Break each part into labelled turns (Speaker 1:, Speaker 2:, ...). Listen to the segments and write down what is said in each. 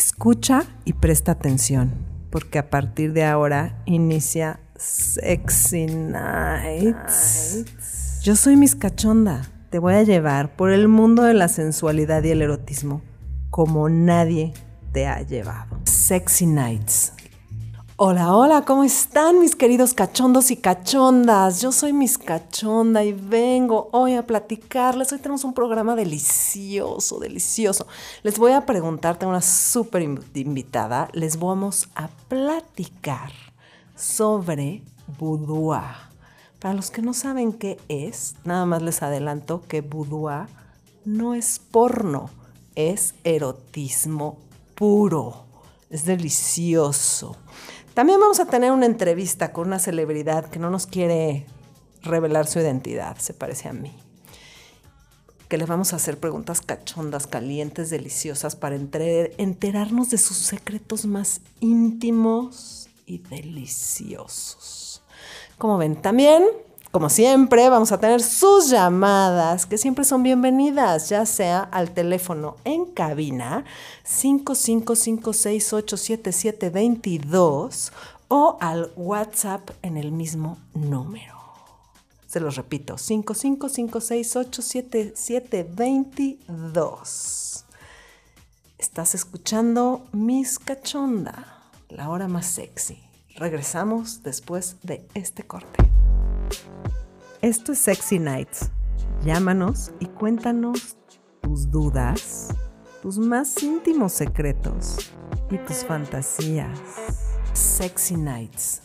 Speaker 1: Escucha y presta atención, porque a partir de ahora inicia Sexy Nights. Yo soy Miss Cachonda. Te voy a llevar por el mundo de la sensualidad y el erotismo como nadie te ha llevado. Sexy Nights. Hola, hola, ¿cómo están mis queridos cachondos y cachondas? Yo soy Miss Cachonda y vengo hoy a platicarles. Hoy tenemos un programa delicioso, delicioso. Les voy a preguntar, tengo una súper invitada. Les vamos a platicar sobre boudoir. Para los que no saben qué es, nada más les adelanto que boudoir no es porno, es erotismo puro. Es delicioso. También vamos a tener una entrevista con una celebridad que no nos quiere revelar su identidad, se parece a mí. Que le vamos a hacer preguntas cachondas, calientes, deliciosas para enterarnos de sus secretos más íntimos y deliciosos. Como ven, también como siempre, vamos a tener sus llamadas, que siempre son bienvenidas, ya sea al teléfono en cabina 5556877722 o al WhatsApp en el mismo número. Se los repito, 5556877722. Estás escuchando Miss Cachonda, la hora más sexy. Regresamos después de este corte. Esto es Sexy Nights. Llámanos y cuéntanos tus dudas, tus más íntimos secretos y tus fantasías. Sexy Nights.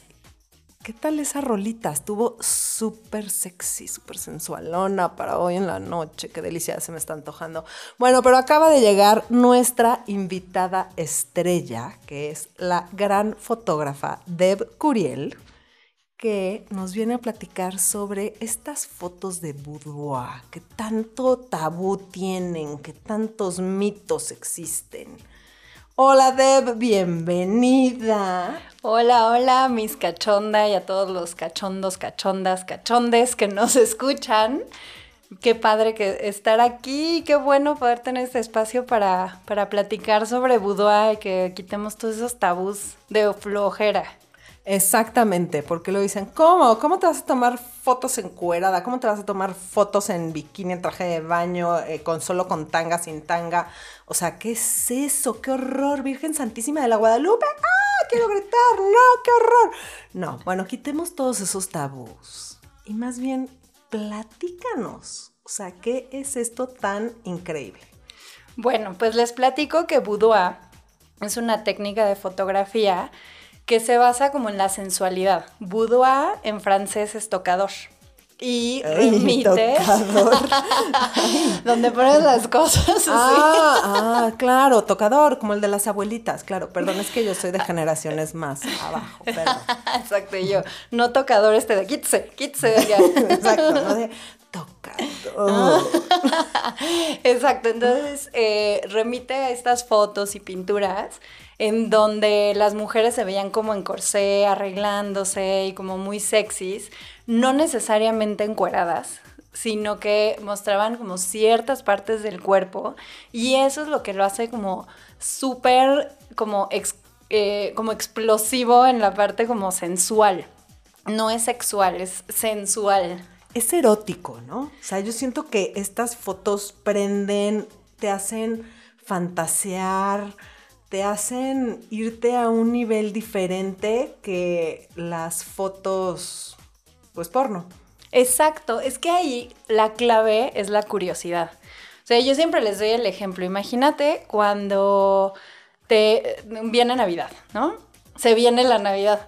Speaker 1: ¿Qué tal esa rolita? Estuvo súper sexy, súper sensualona para hoy en la noche. Qué delicia, se me está antojando. Bueno, pero acaba de llegar nuestra invitada estrella, que es la gran fotógrafa Deb Curiel que nos viene a platicar sobre estas fotos de boudoir que tanto tabú tienen, que tantos mitos existen. Hola Deb, bienvenida.
Speaker 2: Hola, hola, mis cachonda y a todos los cachondos, cachondas, cachondes que nos escuchan. Qué padre que estar aquí, qué bueno poder tener este espacio para, para platicar sobre boudoir y que quitemos todos esos tabús de flojera.
Speaker 1: Exactamente, porque lo dicen, ¿cómo? ¿Cómo te vas a tomar fotos en cuerada? ¿Cómo te vas a tomar fotos en bikini, en traje de baño, eh, con solo con tanga, sin tanga? O sea, ¿qué es eso? ¡Qué horror! Virgen Santísima de la Guadalupe. ¡Ah! Quiero gritar. No, qué horror. No, bueno, quitemos todos esos tabús. Y más bien, platícanos. O sea, ¿qué es esto tan increíble?
Speaker 2: Bueno, pues les platico que boudoir es una técnica de fotografía que se basa como en la sensualidad. Boudoir en francés es tocador. Y remite. donde pones las cosas.
Speaker 1: Ah, ah, claro, tocador, como el de las abuelitas, claro. Perdón, es que yo soy de generaciones más abajo.
Speaker 2: Exacto, y yo, no tocador este de quítese, quítese de allá.
Speaker 1: Exacto, no de tocador.
Speaker 2: Exacto, entonces eh, remite a estas fotos y pinturas en donde las mujeres se veían como en corsé, arreglándose y como muy sexys, no necesariamente encueradas, sino que mostraban como ciertas partes del cuerpo y eso es lo que lo hace como súper como, eh, como explosivo en la parte como sensual. No es sexual, es sensual.
Speaker 1: Es erótico, ¿no? O sea, yo siento que estas fotos prenden, te hacen fantasear, te hacen irte a un nivel diferente que las fotos, pues porno.
Speaker 2: Exacto, es que ahí la clave es la curiosidad. O sea, yo siempre les doy el ejemplo. Imagínate cuando te viene Navidad, ¿no? Se viene la Navidad.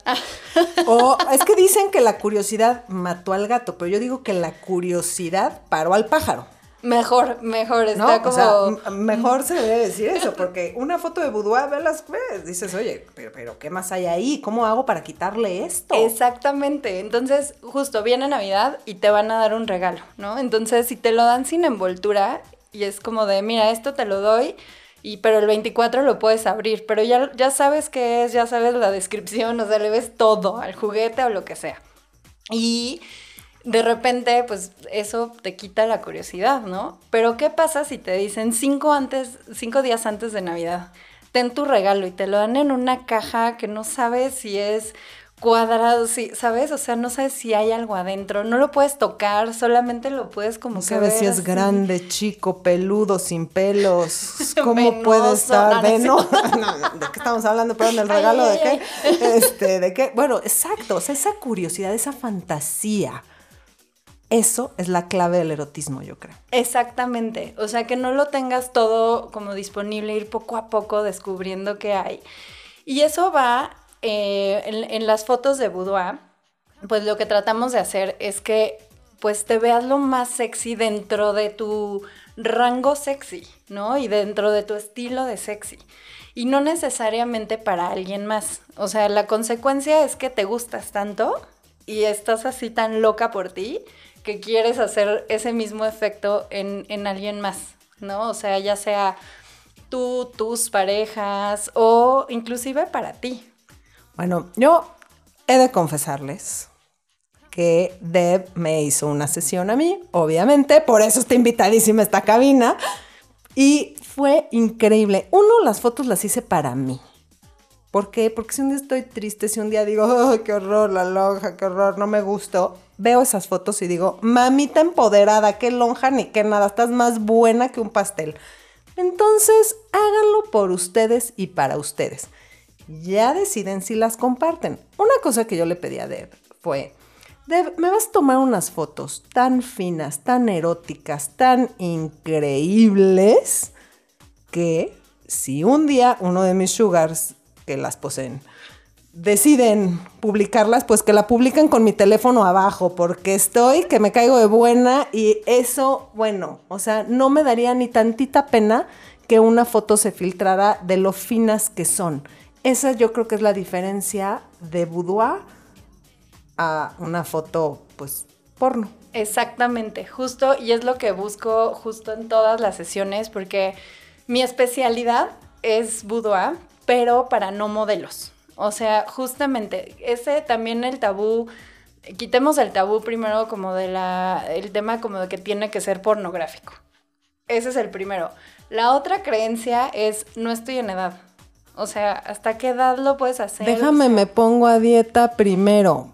Speaker 1: o es que dicen que la curiosidad mató al gato, pero yo digo que la curiosidad paró al pájaro.
Speaker 2: Mejor, mejor, está como...
Speaker 1: mejor se debe decir eso, porque una foto de boudoir, velas, pues, dices, oye, pero, pero ¿qué más hay ahí? ¿Cómo hago para quitarle esto?
Speaker 2: Exactamente, entonces justo viene Navidad y te van a dar un regalo, ¿no? Entonces si te lo dan sin envoltura y es como de, mira, esto te lo doy, y pero el 24 lo puedes abrir, pero ya, ya sabes qué es, ya sabes la descripción, o sea, le ves todo al juguete o lo que sea. Y de repente, pues eso te quita la curiosidad, ¿no? Pero ¿qué pasa si te dicen cinco, antes, cinco días antes de Navidad? ten tu regalo y te lo dan en una caja que no sabes si es cuadrado, sí, ¿sabes? O sea, no sabes si hay algo adentro, no lo puedes tocar, solamente lo puedes como
Speaker 1: No
Speaker 2: que
Speaker 1: sabes
Speaker 2: ver
Speaker 1: si es
Speaker 2: así.
Speaker 1: grande, chico, peludo, sin pelos. ¿Cómo puede estar?
Speaker 2: no,
Speaker 1: ¿De qué estamos hablando? Perdón, ¿del
Speaker 2: Ay,
Speaker 1: regalo
Speaker 2: ay,
Speaker 1: de qué?
Speaker 2: ay,
Speaker 1: Este, ¿de qué? Bueno, exacto. O sea, esa curiosidad, esa fantasía. Eso es la clave del erotismo, yo creo.
Speaker 2: Exactamente, o sea que no lo tengas todo como disponible, ir poco a poco descubriendo qué hay. Y eso va eh, en, las fotos de boudoir, pues lo que tratamos de hacer es que pues te veas lo más sexy dentro de tu rango sexy, ¿no? Y dentro de tu estilo de sexy. Y no necesariamente para alguien más. O sea, la consecuencia es que te gustas tanto y estás así tan loca por ti que quieres hacer ese mismo efecto en, en alguien más, ¿no? O sea, ya sea tú, tus parejas o inclusive para ti.
Speaker 1: Bueno, yo he de confesarles que Deb me hizo una sesión a mí, obviamente, por eso está invitadísima esta cabina. Y fue increíble. Uno, las fotos las hice para mí. ¿Por qué? Porque si un día estoy triste, si un día digo, ¡ay, qué horror, la lonja, qué horror, no me gustó! Veo esas fotos y digo, mamita empoderada, qué lonja ni qué nada, estás más buena que un pastel. Entonces, háganlo por ustedes y para ustedes. Ya deciden si las comparten. Una cosa que yo le pedí a Deb fue, Deb, me vas a tomar unas fotos tan finas, tan eróticas, tan increíbles, que si un día uno de mis sugars que las poseen deciden publicarlas, pues que la publiquen con mi teléfono abajo, porque estoy que me caigo de buena y eso, bueno, o sea, no me daría ni tantita pena que una foto se filtrara de lo finas que son. Esa yo creo que es la diferencia de boudoir a una foto, pues, porno.
Speaker 2: Exactamente, justo, y es lo que busco justo en todas las sesiones, porque mi especialidad es boudoir, pero para no modelos. O sea, justamente, ese también el tabú, quitemos el tabú primero como de la, el tema como de que tiene que ser pornográfico. Ese es el primero. La otra creencia es, no estoy en edad. O sea, ¿hasta qué edad lo puedes hacer?
Speaker 1: Déjame, me pongo a dieta primero.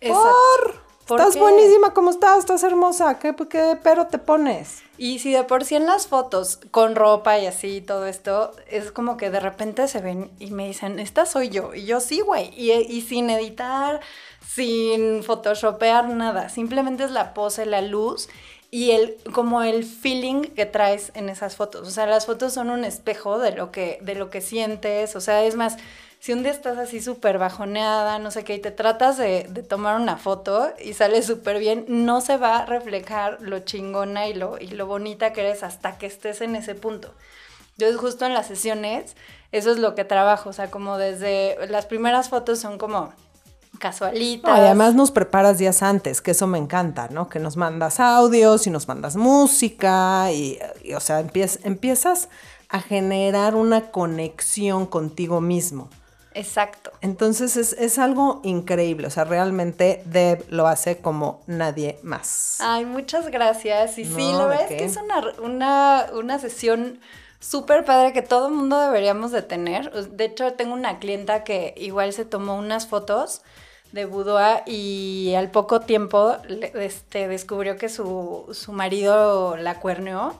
Speaker 2: Exacto.
Speaker 1: Por,
Speaker 2: ¿Por
Speaker 1: estás
Speaker 2: qué?
Speaker 1: buenísima como estás, estás hermosa. ¿Qué, qué pero te pones?
Speaker 2: Y si de por sí en las fotos con ropa y así todo esto, es como que de repente se ven y me dicen, esta soy yo. Y yo sí, güey. Y, y sin editar, sin photoshopear nada. Simplemente es la pose, la luz y el, como el feeling que traes en esas fotos. O sea, las fotos son un espejo de lo que, de lo que sientes. O sea, es más, si un día estás así súper bajoneada, no sé qué, y te tratas de, tomar una foto y sale súper bien, no se va a reflejar lo chingona y lo, y lo bonita que eres hasta que estés en ese punto. Entonces, justo en las sesiones, eso es lo que trabajo. O sea, como desde las primeras fotos son como casualitas.
Speaker 1: Además nos preparas días antes, que eso me encanta, ¿no? Que nos mandas audios y nos mandas música y, y, o sea, empiez- empiezas a generar una conexión contigo mismo.
Speaker 2: Exacto.
Speaker 1: Entonces es, es algo increíble, o sea, realmente Deb lo hace como nadie más.
Speaker 2: Ay, muchas gracias. Y sí,
Speaker 1: No,
Speaker 2: la
Speaker 1: ¿de
Speaker 2: verdad es
Speaker 1: qué?
Speaker 2: que es una, una, una sesión súper padre que todo el mundo deberíamos de tener. De hecho, tengo una clienta que igual se tomó unas fotos de boudoir y al poco tiempo este, descubrió que su, su marido la cuerneó.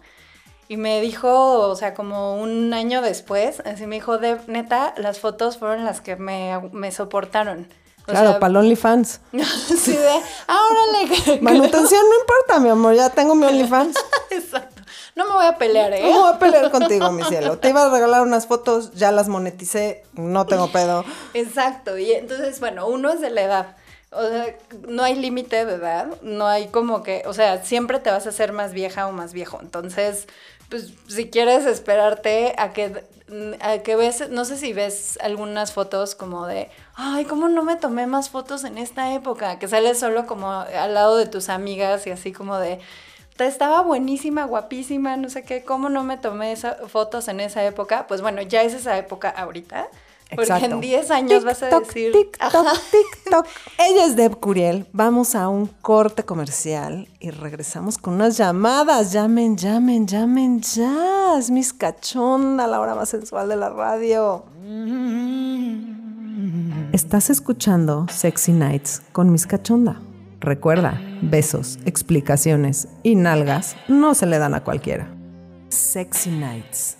Speaker 2: Y me dijo, o sea, como un año después, así me dijo, de neta, las fotos fueron las que me, me soportaron. O
Speaker 1: claro,
Speaker 2: sea,
Speaker 1: para el OnlyFans.
Speaker 2: sí de, ah, órale.
Speaker 1: Manutención no importa, mi amor, ya tengo mi OnlyFans.
Speaker 2: Exacto. No me voy a pelear, ¿eh?
Speaker 1: No me voy a pelear contigo, mi cielo. Te iba a regalar unas fotos, ya las moneticé, no tengo pedo.
Speaker 2: Exacto. Y entonces, bueno, uno es de la edad. O sea, no hay límite de edad, no hay como que, o sea, siempre te vas a hacer más vieja o más viejo. Entonces, pues si quieres esperarte a que, a que ves, no sé si ves algunas fotos como de, ay, ¿cómo no me tomé más fotos en esta época? Que sales solo como al lado de tus amigas y así como de, "Te estaba buenísima, guapísima, no sé qué, ¿cómo no me tomé esa, fotos en esa época? Pues bueno, ya es esa época ahorita. Porque en 10 años vas a decir.
Speaker 1: TikTok, TikTok. Ella es Deb Curiel. Vamos a un corte comercial y regresamos con unas llamadas. Llamen, llamen, llamen ya. Es mis cachonda, la hora más sensual de la radio. Estás escuchando Sexy Nights con Miss Cachonda. Recuerda, besos, explicaciones y nalgas no se le dan a cualquiera. Sexy Nights.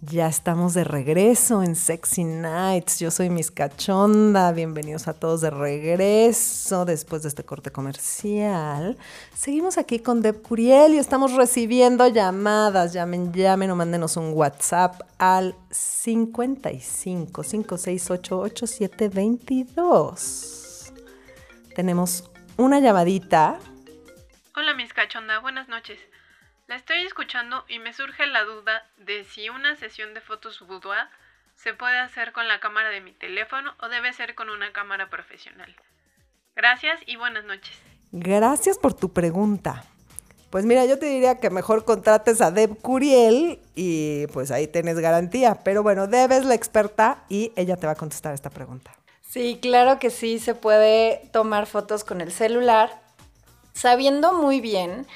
Speaker 1: Ya estamos de regreso en Sexy Nights. Yo soy Miss Cachonda. Bienvenidos a todos de regreso después de este corte comercial. Seguimos aquí con Deb Curiel y estamos recibiendo llamadas. Llamen, llamen o mándenos un WhatsApp al 55 568 8722. Tenemos una llamadita.
Speaker 3: Hola, Miss Cachonda. Buenas noches. La estoy escuchando y me surge la duda de si una sesión de fotos boudoir se puede hacer con la cámara de mi teléfono o debe ser con una cámara profesional. Gracias y buenas noches.
Speaker 1: Gracias por tu pregunta. Pues mira, yo te diría que mejor contrates a Deb Curiel y pues ahí tienes garantía. Pero bueno, Deb es la experta y ella te va a contestar esta pregunta.
Speaker 2: Sí, claro que sí, se puede tomar fotos con el celular, sabiendo muy bien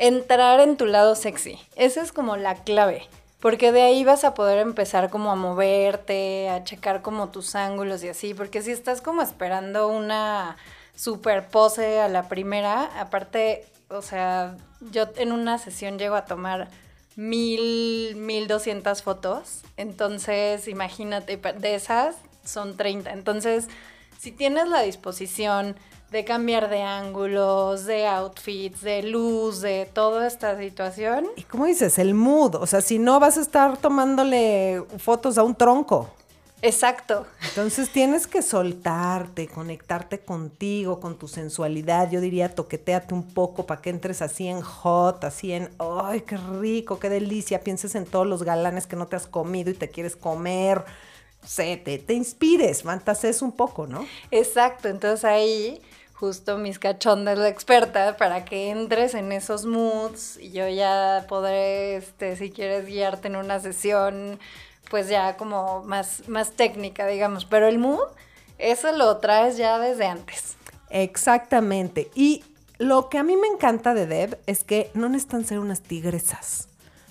Speaker 2: entrar en tu lado sexy. Esa es como la clave. Porque de ahí vas a poder empezar como a moverte, a checar como tus ángulos y así. Porque si estás como esperando una super pose a la primera, aparte, o sea, yo en una sesión llego a tomar mil, mil doscientas fotos. Entonces, imagínate, de esas son 30. Entonces, si tienes la disposición de cambiar de ángulos, de outfits, de luz, de toda esta situación.
Speaker 1: Y como dices, el mood, o sea, si no vas a estar tomándole fotos a un tronco.
Speaker 2: Exacto.
Speaker 1: Entonces tienes que soltarte, conectarte contigo, con tu sensualidad. Yo diría, toqueteate un poco para que entres así en hot, así en, ¡ay, qué rico, qué delicia! Pienses en todos los galanes que no te has comido y te quieres comer. sé, te, te inspires, fantasees un poco, ¿no?
Speaker 2: Exacto. Entonces ahí justo mis cachondas la experta para que entres en esos moods y yo ya podré, este, si quieres guiarte en una sesión, pues ya como más, más técnica, digamos. Pero el mood, eso lo traes ya desde antes.
Speaker 1: Exactamente. Y lo que a mí me encanta de Deb es que no necesitan ser unas tigresas.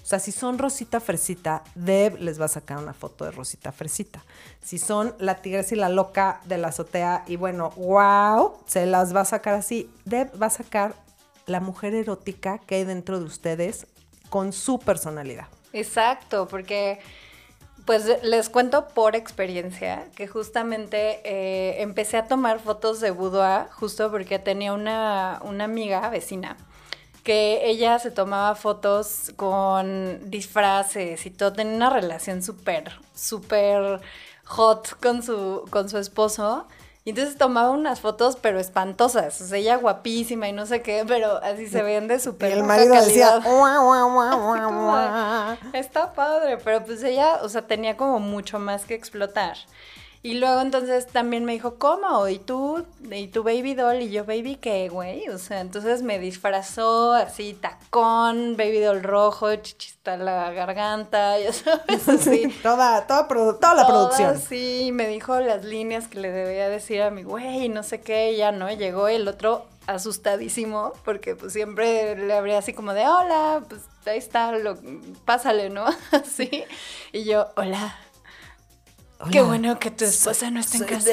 Speaker 1: Sea, si son Rosita Fresita, Deb les va a sacar una foto de Rosita Fresita. Si son la tigresa y la loca de la azotea y bueno, wow, se las va a sacar así. Deb va a sacar la mujer erótica que hay dentro de ustedes con su personalidad.
Speaker 2: Exacto, porque pues les cuento por experiencia que justamente eh, empecé a tomar fotos de boudoir justo porque tenía una, una amiga vecina que ella se tomaba fotos con disfraces y todo, tenía una relación súper, súper hot con su, con su esposo. Y entonces tomaba unas fotos, pero espantosas. O sea, ella guapísima y no sé qué, pero así se ven de súper.
Speaker 1: el marido decía,
Speaker 2: está padre, pero pues ella, o sea, tenía como mucho más que explotar. Y luego entonces también me dijo, ¿cómo? ¿Y tú? ¿Y tu baby doll? Y yo, ¿baby qué, güey? O sea, entonces me disfrazó así, tacón, baby doll rojo, chichista la garganta, ya sabes, así.
Speaker 1: toda, toda, toda la producción.
Speaker 2: Sí, me dijo las líneas que le debía decir a mi güey, no sé qué, ya no, llegó el otro asustadísimo, porque pues siempre le abría así como de, hola, pues ahí está, lo, pásale, ¿no? Así. Y yo, hola Qué bueno que tu esposa no esté en casa.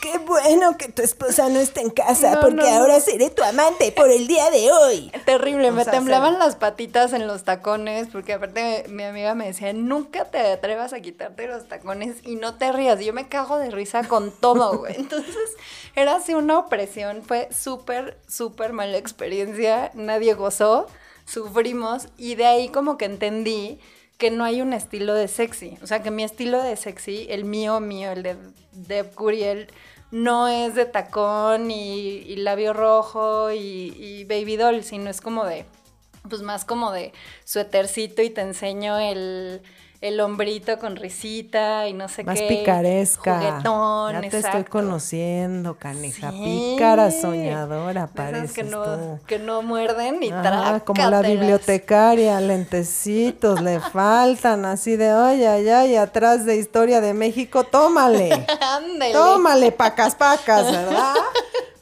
Speaker 1: Qué bueno que tu esposa no esté en casa, porque ahora seré tu amante por el día de hoy.
Speaker 2: Terrible, me temblaban las patitas en los tacones, porque aparte mi amiga me decía, nunca te atrevas a quitarte los tacones y no te rías. Yo me cago de risa con todo, güey. Entonces era así una opresión, fue súper, súper mala experiencia, nadie gozó, sufrimos y de ahí como que entendí que no hay un estilo de sexy. O sea, que mi estilo de sexy, el mío, mío, el de Deb Curiel, no es de tacón y, labio rojo y, baby doll, sino es como de, pues más como de suétercito y te enseño el, el hombrito con risita y no sé
Speaker 1: Más
Speaker 2: qué.
Speaker 1: picaresca.
Speaker 2: Juguetón,
Speaker 1: ya te estoy conociendo, caneja.
Speaker 2: Sí.
Speaker 1: Pícara, soñadora, pareces
Speaker 2: que no,
Speaker 1: tú.
Speaker 2: que no muerden ni
Speaker 1: Ah, como la bibliotecaria, lentecitos, le faltan así de, oye, ay, ay, atrás de Historia de México, tómale.
Speaker 2: Ándele.
Speaker 1: Tómale, pacas, pacas, ¿verdad?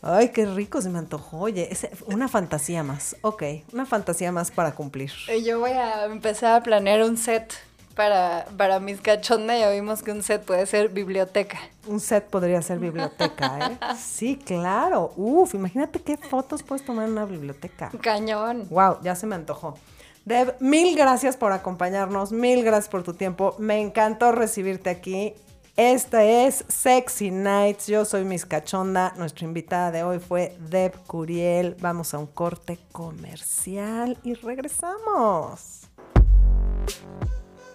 Speaker 1: Ay, qué rico se me antojó. Oye, es una fantasía más. Ok, una fantasía más para cumplir.
Speaker 2: Y Yo voy a empezar a planear un set para, para mis cachondas. Ya vimos que un set puede ser biblioteca.
Speaker 1: Un set podría ser biblioteca, ¿eh? Sí, claro. Uf, imagínate qué fotos puedes tomar en una biblioteca.
Speaker 2: Cañón.
Speaker 1: Wow, ya se me antojó. Deb, mil gracias por acompañarnos, mil gracias por tu tiempo. Me encantó recibirte aquí. Esta es Sexy Nights. Yo soy Miss Cachonda. Nuestra invitada de hoy fue Deb Curiel. Vamos a un corte comercial y regresamos.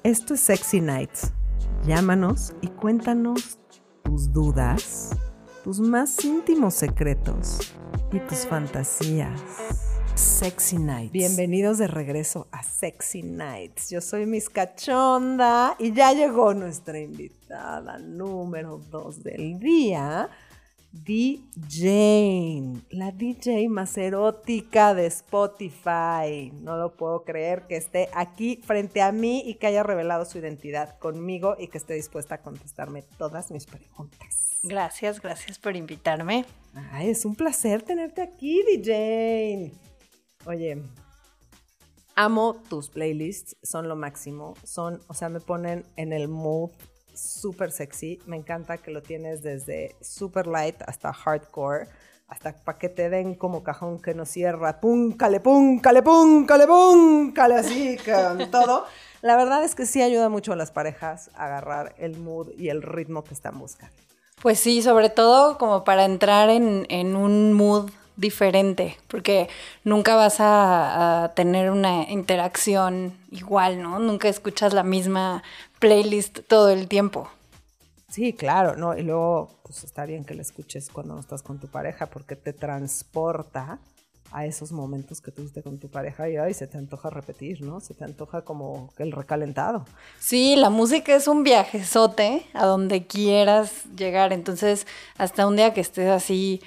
Speaker 1: Esto es Sexy Nights. Llámanos y cuéntanos tus dudas, tus más íntimos secretos y tus fantasías. Sexy Nights. Bienvenidos de regreso a Sexy Nights. Yo soy Miss Cachonda y ya llegó nuestra invitada número dos del día. DJ, la DJ más erótica de Spotify. No lo puedo creer que esté aquí frente a mí y que haya revelado su identidad conmigo y que esté dispuesta a contestarme todas mis preguntas.
Speaker 2: Gracias, gracias por invitarme.
Speaker 1: Ay, es un placer tenerte aquí, DJ. Oye, amo tus playlists, son lo máximo. Son, o sea, me ponen en el mood súper sexy. Me encanta que lo tienes desde super light hasta hardcore, hasta para que te den como cajón que no cierra. Púncale, púncale, púncale, púncale, así con todo. La verdad es que sí ayuda mucho a las parejas a agarrar el mood y el ritmo que están buscando.
Speaker 2: Pues sí, sobre todo como para entrar en, en un mood diferente, porque nunca vas a, a, tener una interacción igual, ¿no? Nunca escuchas la misma playlist todo el tiempo.
Speaker 1: Sí, claro, ¿no? Y luego, pues está bien que la escuches cuando no estás con tu pareja, porque te transporta a esos momentos que tuviste con tu pareja y ay, se te antoja repetir, ¿no? Se te antoja como el recalentado.
Speaker 2: Sí, la música es un viajezote a donde quieras llegar. Entonces, hasta un día que estés así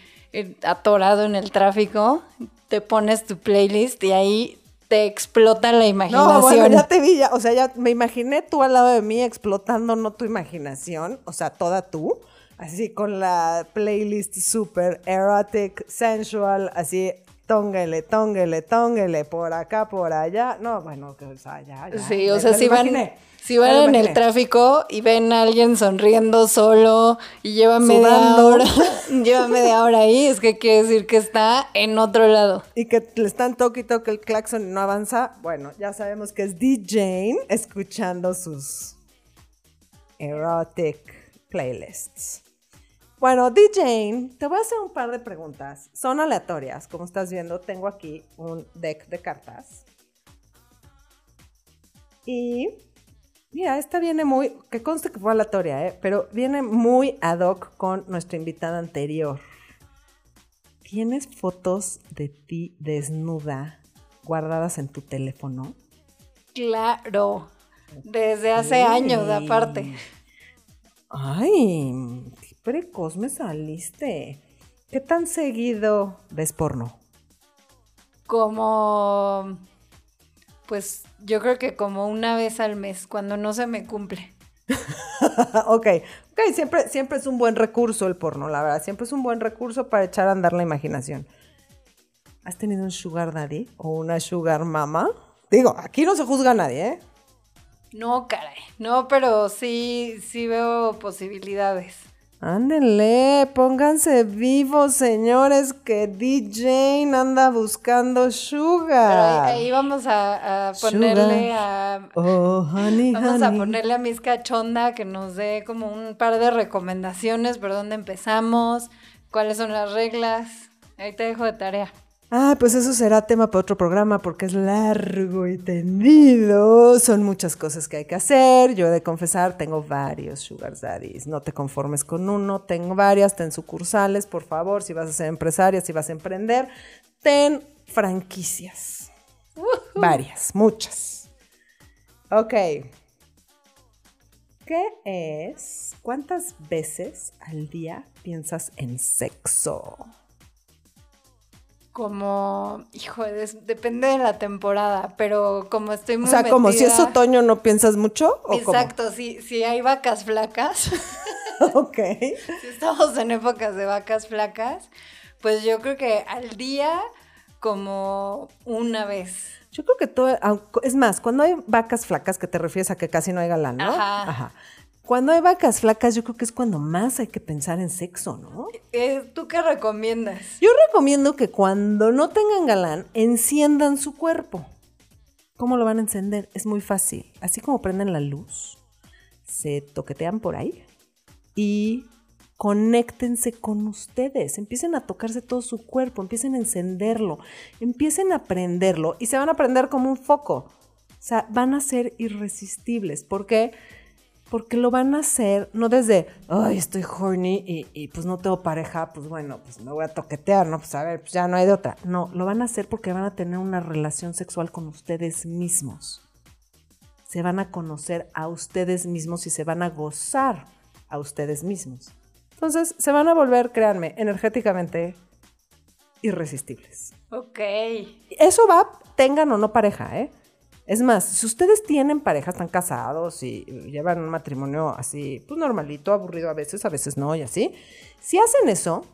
Speaker 2: atorado en el tráfico, te pones tu playlist y ahí te explota la imaginación.
Speaker 1: No, bueno, ya te vi, ya, o sea, ya me imaginé tú al lado de mí explotando no tu imaginación, o sea, toda tú, así con la playlist super erotic, sensual, así tóngele, tóngele, tóngele, por acá, por allá. No, bueno, que, o sea, ya, ya.
Speaker 2: Sí, o sea, si van,
Speaker 1: imaginé.
Speaker 2: Si van
Speaker 1: lo
Speaker 2: en el tráfico y ven a alguien sonriendo solo y lleva media hora, lleva media hora ahí, es que quiere decir que está en otro lado.
Speaker 1: Y que le están toque y toque el claxon y no avanza. Bueno, ya sabemos que es DJ escuchando sus erotic playlists. Bueno, DJ, te voy a hacer un par de preguntas. Son aleatorias. Como estás viendo, tengo aquí un deck de cartas. Y mira, esta viene muy, que conste que fue aleatoria, ¿eh? pero viene muy ad hoc con nuestra invitada anterior. ¿Tienes fotos de ti desnuda guardadas en tu teléfono?
Speaker 2: Claro, desde hace años aparte.
Speaker 1: Ay, qué precoz me saliste. ¿Qué tan seguido ves porno?
Speaker 2: Como, pues yo creo que como una vez al mes, cuando no se me cumple.
Speaker 1: ok, ok, siempre, siempre es un buen recurso el porno, la verdad. Siempre es un buen recurso para echar a andar la imaginación. ¿Has tenido un sugar daddy o una sugar mama? Digo, aquí no se juzga a nadie, ¿eh?
Speaker 2: No, caray, no, pero sí, sí veo posibilidades.
Speaker 1: Ándenle, pónganse vivos, señores, que DJ anda buscando
Speaker 2: Pero
Speaker 1: sugar.
Speaker 2: ahí, ahí vamos a, a ponerle a...
Speaker 1: Oh, honey,
Speaker 2: Vamos a ponerle a Miss Cachonda que nos dé como un par de recomendaciones, por dónde empezamos, cuáles son las reglas. Ahí te dejo de tarea.
Speaker 1: Ah, pues eso será tema para otro programa porque es largo y tendido. Son muchas cosas que hay que hacer. Yo he de confesar, tengo varios sugar daddies. No te conformes con uno, tengo varias, ten sucursales, por favor. Si vas a ser empresaria, si vas a emprender, ten franquicias. Varias, muchas. Ok. ¿Qué es? ¿Cuántas veces al día piensas en sexo?
Speaker 2: Como, hijo, depende de la temporada, pero como estoy muy
Speaker 1: O sea, como si es otoño no piensas mucho o cómo?
Speaker 2: Exacto, si, si hay vacas flacas,
Speaker 1: ok.
Speaker 2: si estamos en épocas de vacas flacas, pues yo creo que al día como una vez.
Speaker 1: Yo creo que todo, es más, cuando hay vacas flacas, que te refieres a que casi no hay galán, ¿no?
Speaker 2: Ajá.
Speaker 1: Cuando hay vacas flacas, yo creo que es cuando más hay que pensar en sexo, ¿no?
Speaker 2: Eh, ¿Tú qué recomiendas?
Speaker 1: Yo recomiendo que cuando no tengan galán, enciendan su cuerpo. ¿Cómo lo van a encender? Es muy fácil. Así como prenden la luz, se toquetean por ahí y conéctense con ustedes. Empiecen a tocarse todo su cuerpo, empiecen a encenderlo, empiecen a prenderlo y se van a prender como un foco. O sea, van a ser irresistibles. ¿Por qué? Porque lo van a hacer no desde, ay, estoy horny y, y, pues no tengo pareja, pues bueno, pues me voy a toquetear, ¿no? Pues a ver, pues ya no hay de otra. No, lo van a hacer porque van a tener una relación sexual con ustedes mismos. Se van a conocer a ustedes mismos y se van a gozar a ustedes mismos. Entonces, se van a volver, créanme, energéticamente irresistibles.
Speaker 2: Ok.
Speaker 1: Eso va, tengan o no pareja, ¿eh? Es más, si ustedes tienen pareja, están casados y llevan un matrimonio así, pues normalito, aburrido a veces, a veces no y así, si hacen eso,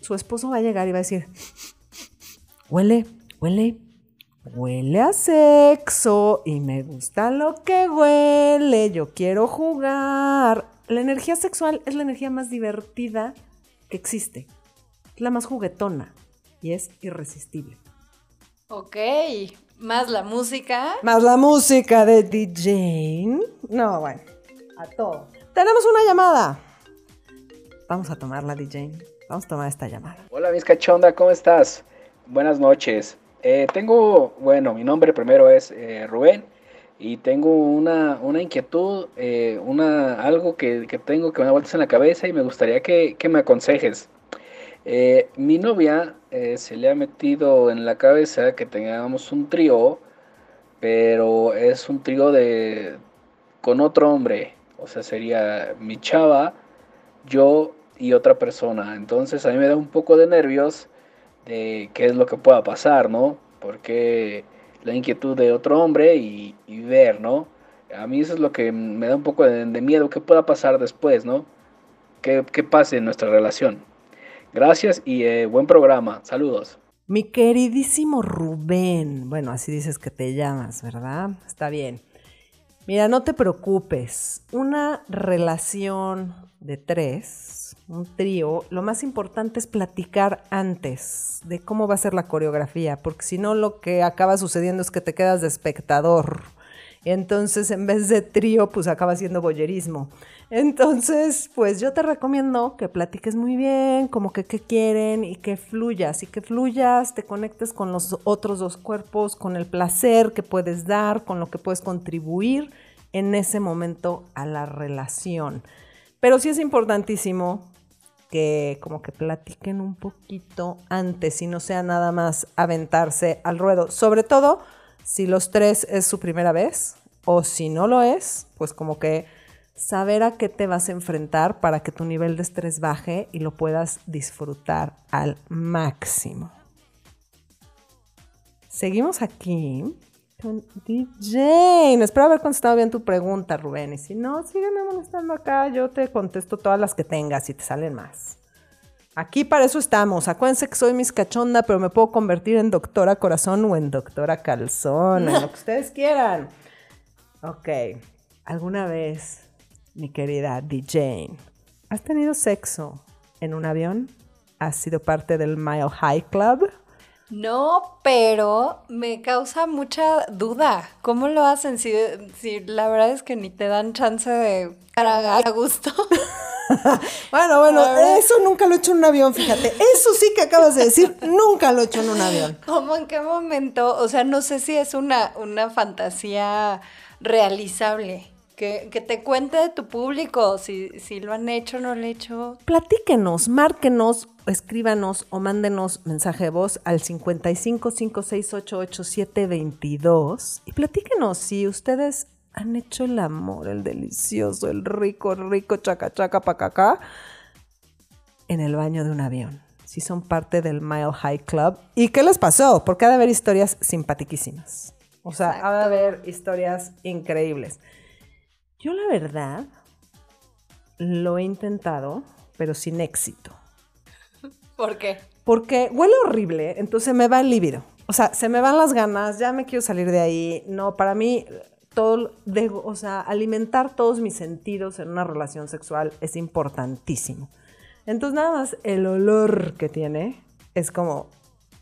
Speaker 1: su esposo va a llegar y va a decir, huele, huele, huele a sexo y me gusta lo que huele, yo quiero jugar. La energía sexual es la energía más divertida que existe, la más juguetona y es irresistible.
Speaker 2: Ok. Más la música.
Speaker 1: Más la música de DJ. No, bueno, a todo. Tenemos una llamada. Vamos a tomarla, DJ. Vamos a tomar esta llamada.
Speaker 4: Hola, mis cachonda, ¿cómo estás? Buenas noches. Eh, tengo, bueno, mi nombre primero es eh, Rubén y tengo una, una inquietud, eh, una, algo que, que tengo que me da vueltas en la cabeza y me gustaría que, que me aconsejes. Eh, mi novia eh, se le ha metido en la cabeza que tengamos un trío, pero es un trío de con otro hombre, o sea, sería mi chava, yo y otra persona. Entonces a mí me da un poco de nervios de qué es lo que pueda pasar, ¿no? Porque la inquietud de otro hombre y, ver, ¿no? A mí eso es lo que me da un poco de, de miedo, qué pueda pasar después, ¿no? ¿Qué, qué pase en nuestra relación? Gracias y eh, buen programa. Saludos.
Speaker 1: Mi queridísimo Rubén. Bueno, así dices que te llamas, ¿verdad? Está bien. Mira, no te preocupes. Una relación de tres, un trío, lo más importante es platicar antes de cómo va a ser la coreografía, porque si no lo que acaba sucediendo es que te quedas de espectador. Entonces en vez de trío, pues acaba siendo boyerismo. Entonces, pues yo te recomiendo que platiques muy bien, como que qué quieren y que fluyas, y que fluyas, te conectes con los otros dos cuerpos, con el placer que puedes dar, con lo que puedes contribuir en ese momento a la relación. Pero sí es importantísimo que como que platiquen un poquito antes y no sea nada más aventarse al ruedo. Sobre todo si los tres es su primera vez o si no lo es, pues como que saber a qué te vas a enfrentar para que tu nivel de estrés baje y lo puedas disfrutar al máximo. Seguimos aquí con DJ. Espero haber contestado bien tu pregunta, Rubén. Y si no, sígueme molestando acá. Yo te contesto todas las que tengas y te salen más. Aquí para eso estamos. Acuérdense que soy mis cachonda, pero me puedo convertir en doctora corazón o en doctora calzón, en lo que ustedes quieran. Ok. ¿Alguna vez, mi querida DJ, has tenido sexo en un avión? ¿Has sido parte del Mile High Club?
Speaker 2: No, pero me causa mucha duda. ¿Cómo lo hacen? Si, si la verdad es que ni te dan chance de cagar a gusto.
Speaker 1: Bueno, bueno, eso nunca lo he hecho en un avión, fíjate. Eso sí que acabas de decir, nunca lo he hecho en un avión.
Speaker 2: ¿Cómo en qué momento? O sea, no sé si es una, una fantasía realizable. Que, que te cuente de tu público si, si lo han hecho o no lo han hecho.
Speaker 1: Platíquenos, márquenos, escríbanos o mándenos mensaje de voz al 55 568 8722 y platíquenos si ustedes han hecho el amor, el delicioso, el rico, rico, chaca, chaca, pacacá, en el baño de un avión. Si son parte del Mile High Club. ¿Y qué les pasó? Porque ha de haber historias simpatiquísimas. O sea, ha de haber historias increíbles. Yo la verdad lo he intentado, pero sin éxito.
Speaker 2: ¿Por qué?
Speaker 1: Porque huele horrible, entonces me va el líbido. O sea, se me van las ganas, ya me quiero salir de ahí. No, para mí, todo, o sea, alimentar todos mis sentidos en una relación sexual es importantísimo. Entonces, nada más el olor que tiene es como,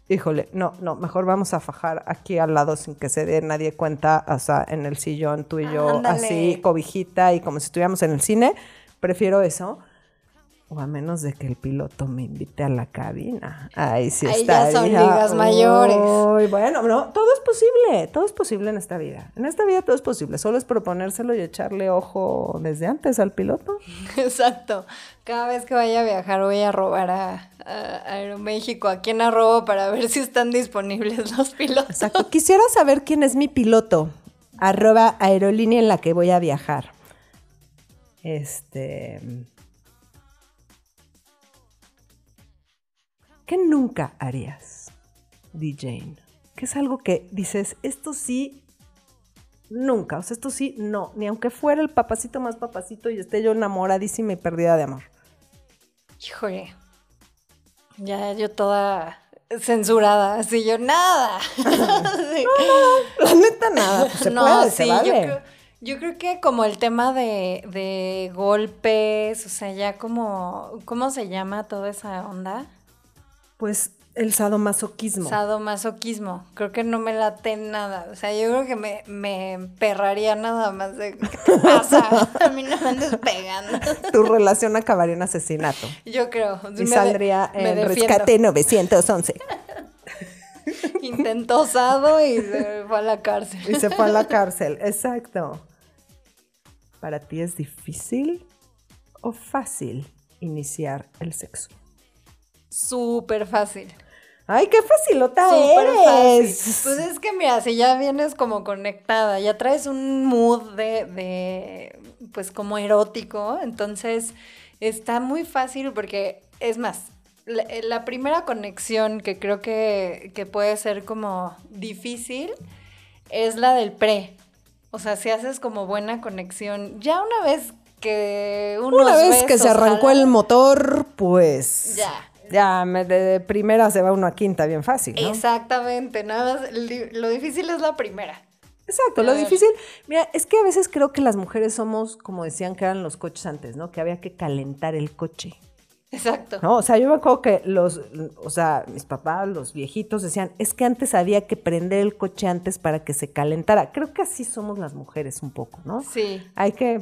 Speaker 1: híjole, no, no, mejor vamos a fajar aquí al lado sin que se dé nadie cuenta, o sea, en el sillón, tú y yo,
Speaker 2: Ándale.
Speaker 1: así, cobijita y como si estuviéramos en el cine. Prefiero eso. O a menos de que el piloto me invite a la cabina. Ahí sí
Speaker 2: Ahí
Speaker 1: está.
Speaker 2: ya son ligas mayores.
Speaker 1: Uy, bueno, no, todo es posible, todo es posible en esta vida. En esta vida todo es posible, solo es proponérselo y echarle ojo desde antes al piloto.
Speaker 2: Exacto. Cada vez que vaya a viajar voy a robar a, a Aeroméxico. ¿A quién arrobo para ver si están disponibles los pilotos?
Speaker 1: Exacto. Quisiera saber quién es mi piloto. Arroba aerolínea en la que voy a viajar. Este. ¿Qué nunca harías, DJ? ¿Qué es algo que dices, esto sí, nunca? O sea, esto sí, no. Ni aunque fuera el papacito más papacito y esté yo enamoradísima y perdida de amor.
Speaker 2: Híjole. Ya yo toda censurada, así yo nada. Sí.
Speaker 1: La neta, nada. Pues se
Speaker 2: no,
Speaker 1: puede,
Speaker 2: sí,
Speaker 1: se vale.
Speaker 2: yo, creo, yo creo que como el tema de, de golpes, o sea, ya como, ¿cómo se llama toda esa onda?
Speaker 1: Pues el sadomasoquismo.
Speaker 2: Sadomasoquismo. Creo que no me late nada. O sea, yo creo que me, me emperraría nada más de ¿qué pasa? A mí no me andes pegando.
Speaker 1: tu relación acabaría en asesinato.
Speaker 2: Yo creo.
Speaker 1: Y
Speaker 2: Me
Speaker 1: saldría en rescate 911.
Speaker 2: Intentó sado y se fue a la cárcel.
Speaker 1: Y se fue a la cárcel. Exacto. ¿Para ti es difícil o fácil iniciar el sexo?
Speaker 2: Súper fácil.
Speaker 1: ¡Ay, qué facilota
Speaker 2: Súper
Speaker 1: eres!
Speaker 2: fácil. Pues es que mira, si ya vienes como conectada, ya traes un mood de, de, pues como erótico, entonces está muy fácil porque, es más, la, la primera conexión que creo que, que puede ser como difícil es la del pre. O sea, si haces como buena conexión, ya una vez que unos
Speaker 1: Una vez que se arrancó el motor, pues...
Speaker 2: Ya.
Speaker 1: Ya, me- de, de primera se va uno a quinta bien fácil, ¿no?
Speaker 2: Exactamente, nada más, lo difícil es la primera.
Speaker 1: Exacto,
Speaker 2: A
Speaker 1: lo
Speaker 2: ver.
Speaker 1: difícil, mira, es que a veces creo que las mujeres somos, como decían que eran los coches antes, ¿no? Que había que calentar el coche,
Speaker 2: Exacto.
Speaker 1: ¿no? O sea, yo me acuerdo que los, o sea, mis papás, los viejitos decían, es que antes había que prender el coche antes para que se calentara. Creo que así somos las mujeres un poco, ¿no?
Speaker 2: Sí.
Speaker 1: Hay que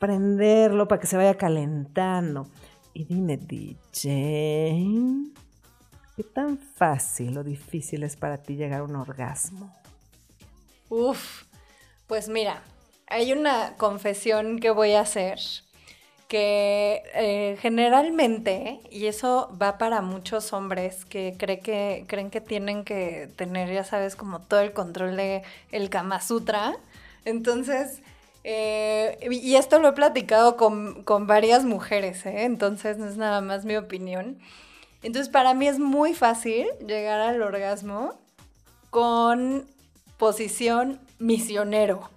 Speaker 1: prenderlo para que se vaya calentando. Y dime, DJ, ¿qué tan fácil o difícil es para ti llegar a un orgasmo?
Speaker 2: Uf. Pues mira, hay una confesión que voy a hacer que eh, generalmente, y eso va para muchos hombres que, cree que creen que tienen que tener, ya sabes, como todo el control de el Kama Sutra. Entonces, eh, y esto lo he platicado con, con varias mujeres, ¿eh? entonces no es nada más mi opinión. Entonces, para mí es muy fácil llegar al orgasmo con posición misionero.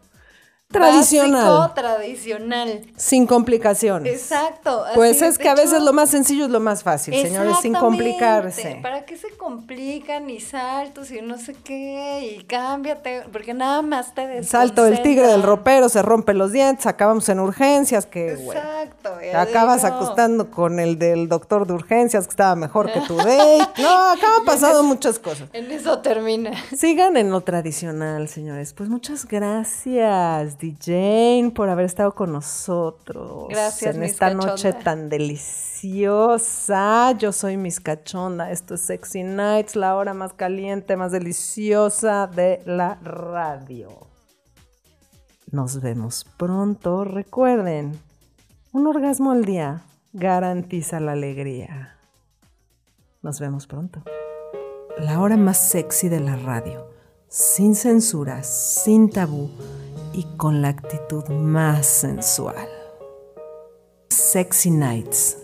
Speaker 1: Tradicional.
Speaker 2: Básico, tradicional.
Speaker 1: Sin complicaciones.
Speaker 2: Exacto.
Speaker 1: Pues es que a veces lo más sencillo es lo más fácil, señores, sin complicarse.
Speaker 2: ¿Para qué se complican y saltos y no sé qué? Y cámbiate, porque nada más te desconcentra.
Speaker 1: Salto del tigre del ropero, se rompe los dientes, acabamos en urgencias, que.
Speaker 2: Exacto.
Speaker 1: Te acabas
Speaker 2: digo.
Speaker 1: acostando con el del doctor de urgencias que estaba mejor que tu date. No, acaban pasando muchas cosas.
Speaker 2: En eso termina.
Speaker 1: Sigan en lo tradicional, señores. Pues muchas gracias, DJ, por haber estado con nosotros.
Speaker 2: Gracias,
Speaker 1: En
Speaker 2: Miss
Speaker 1: esta noche tan deliciosa. Yo soy Miss Cachonda. Esto es Sexy Nights, la hora más caliente, más deliciosa de la radio. Nos vemos pronto. Recuerden, un orgasmo al día garantiza la alegría. Nos vemos pronto. La hora más sexy de la radio, sin censuras, sin tabú y con la actitud más sensual. Sexy Nights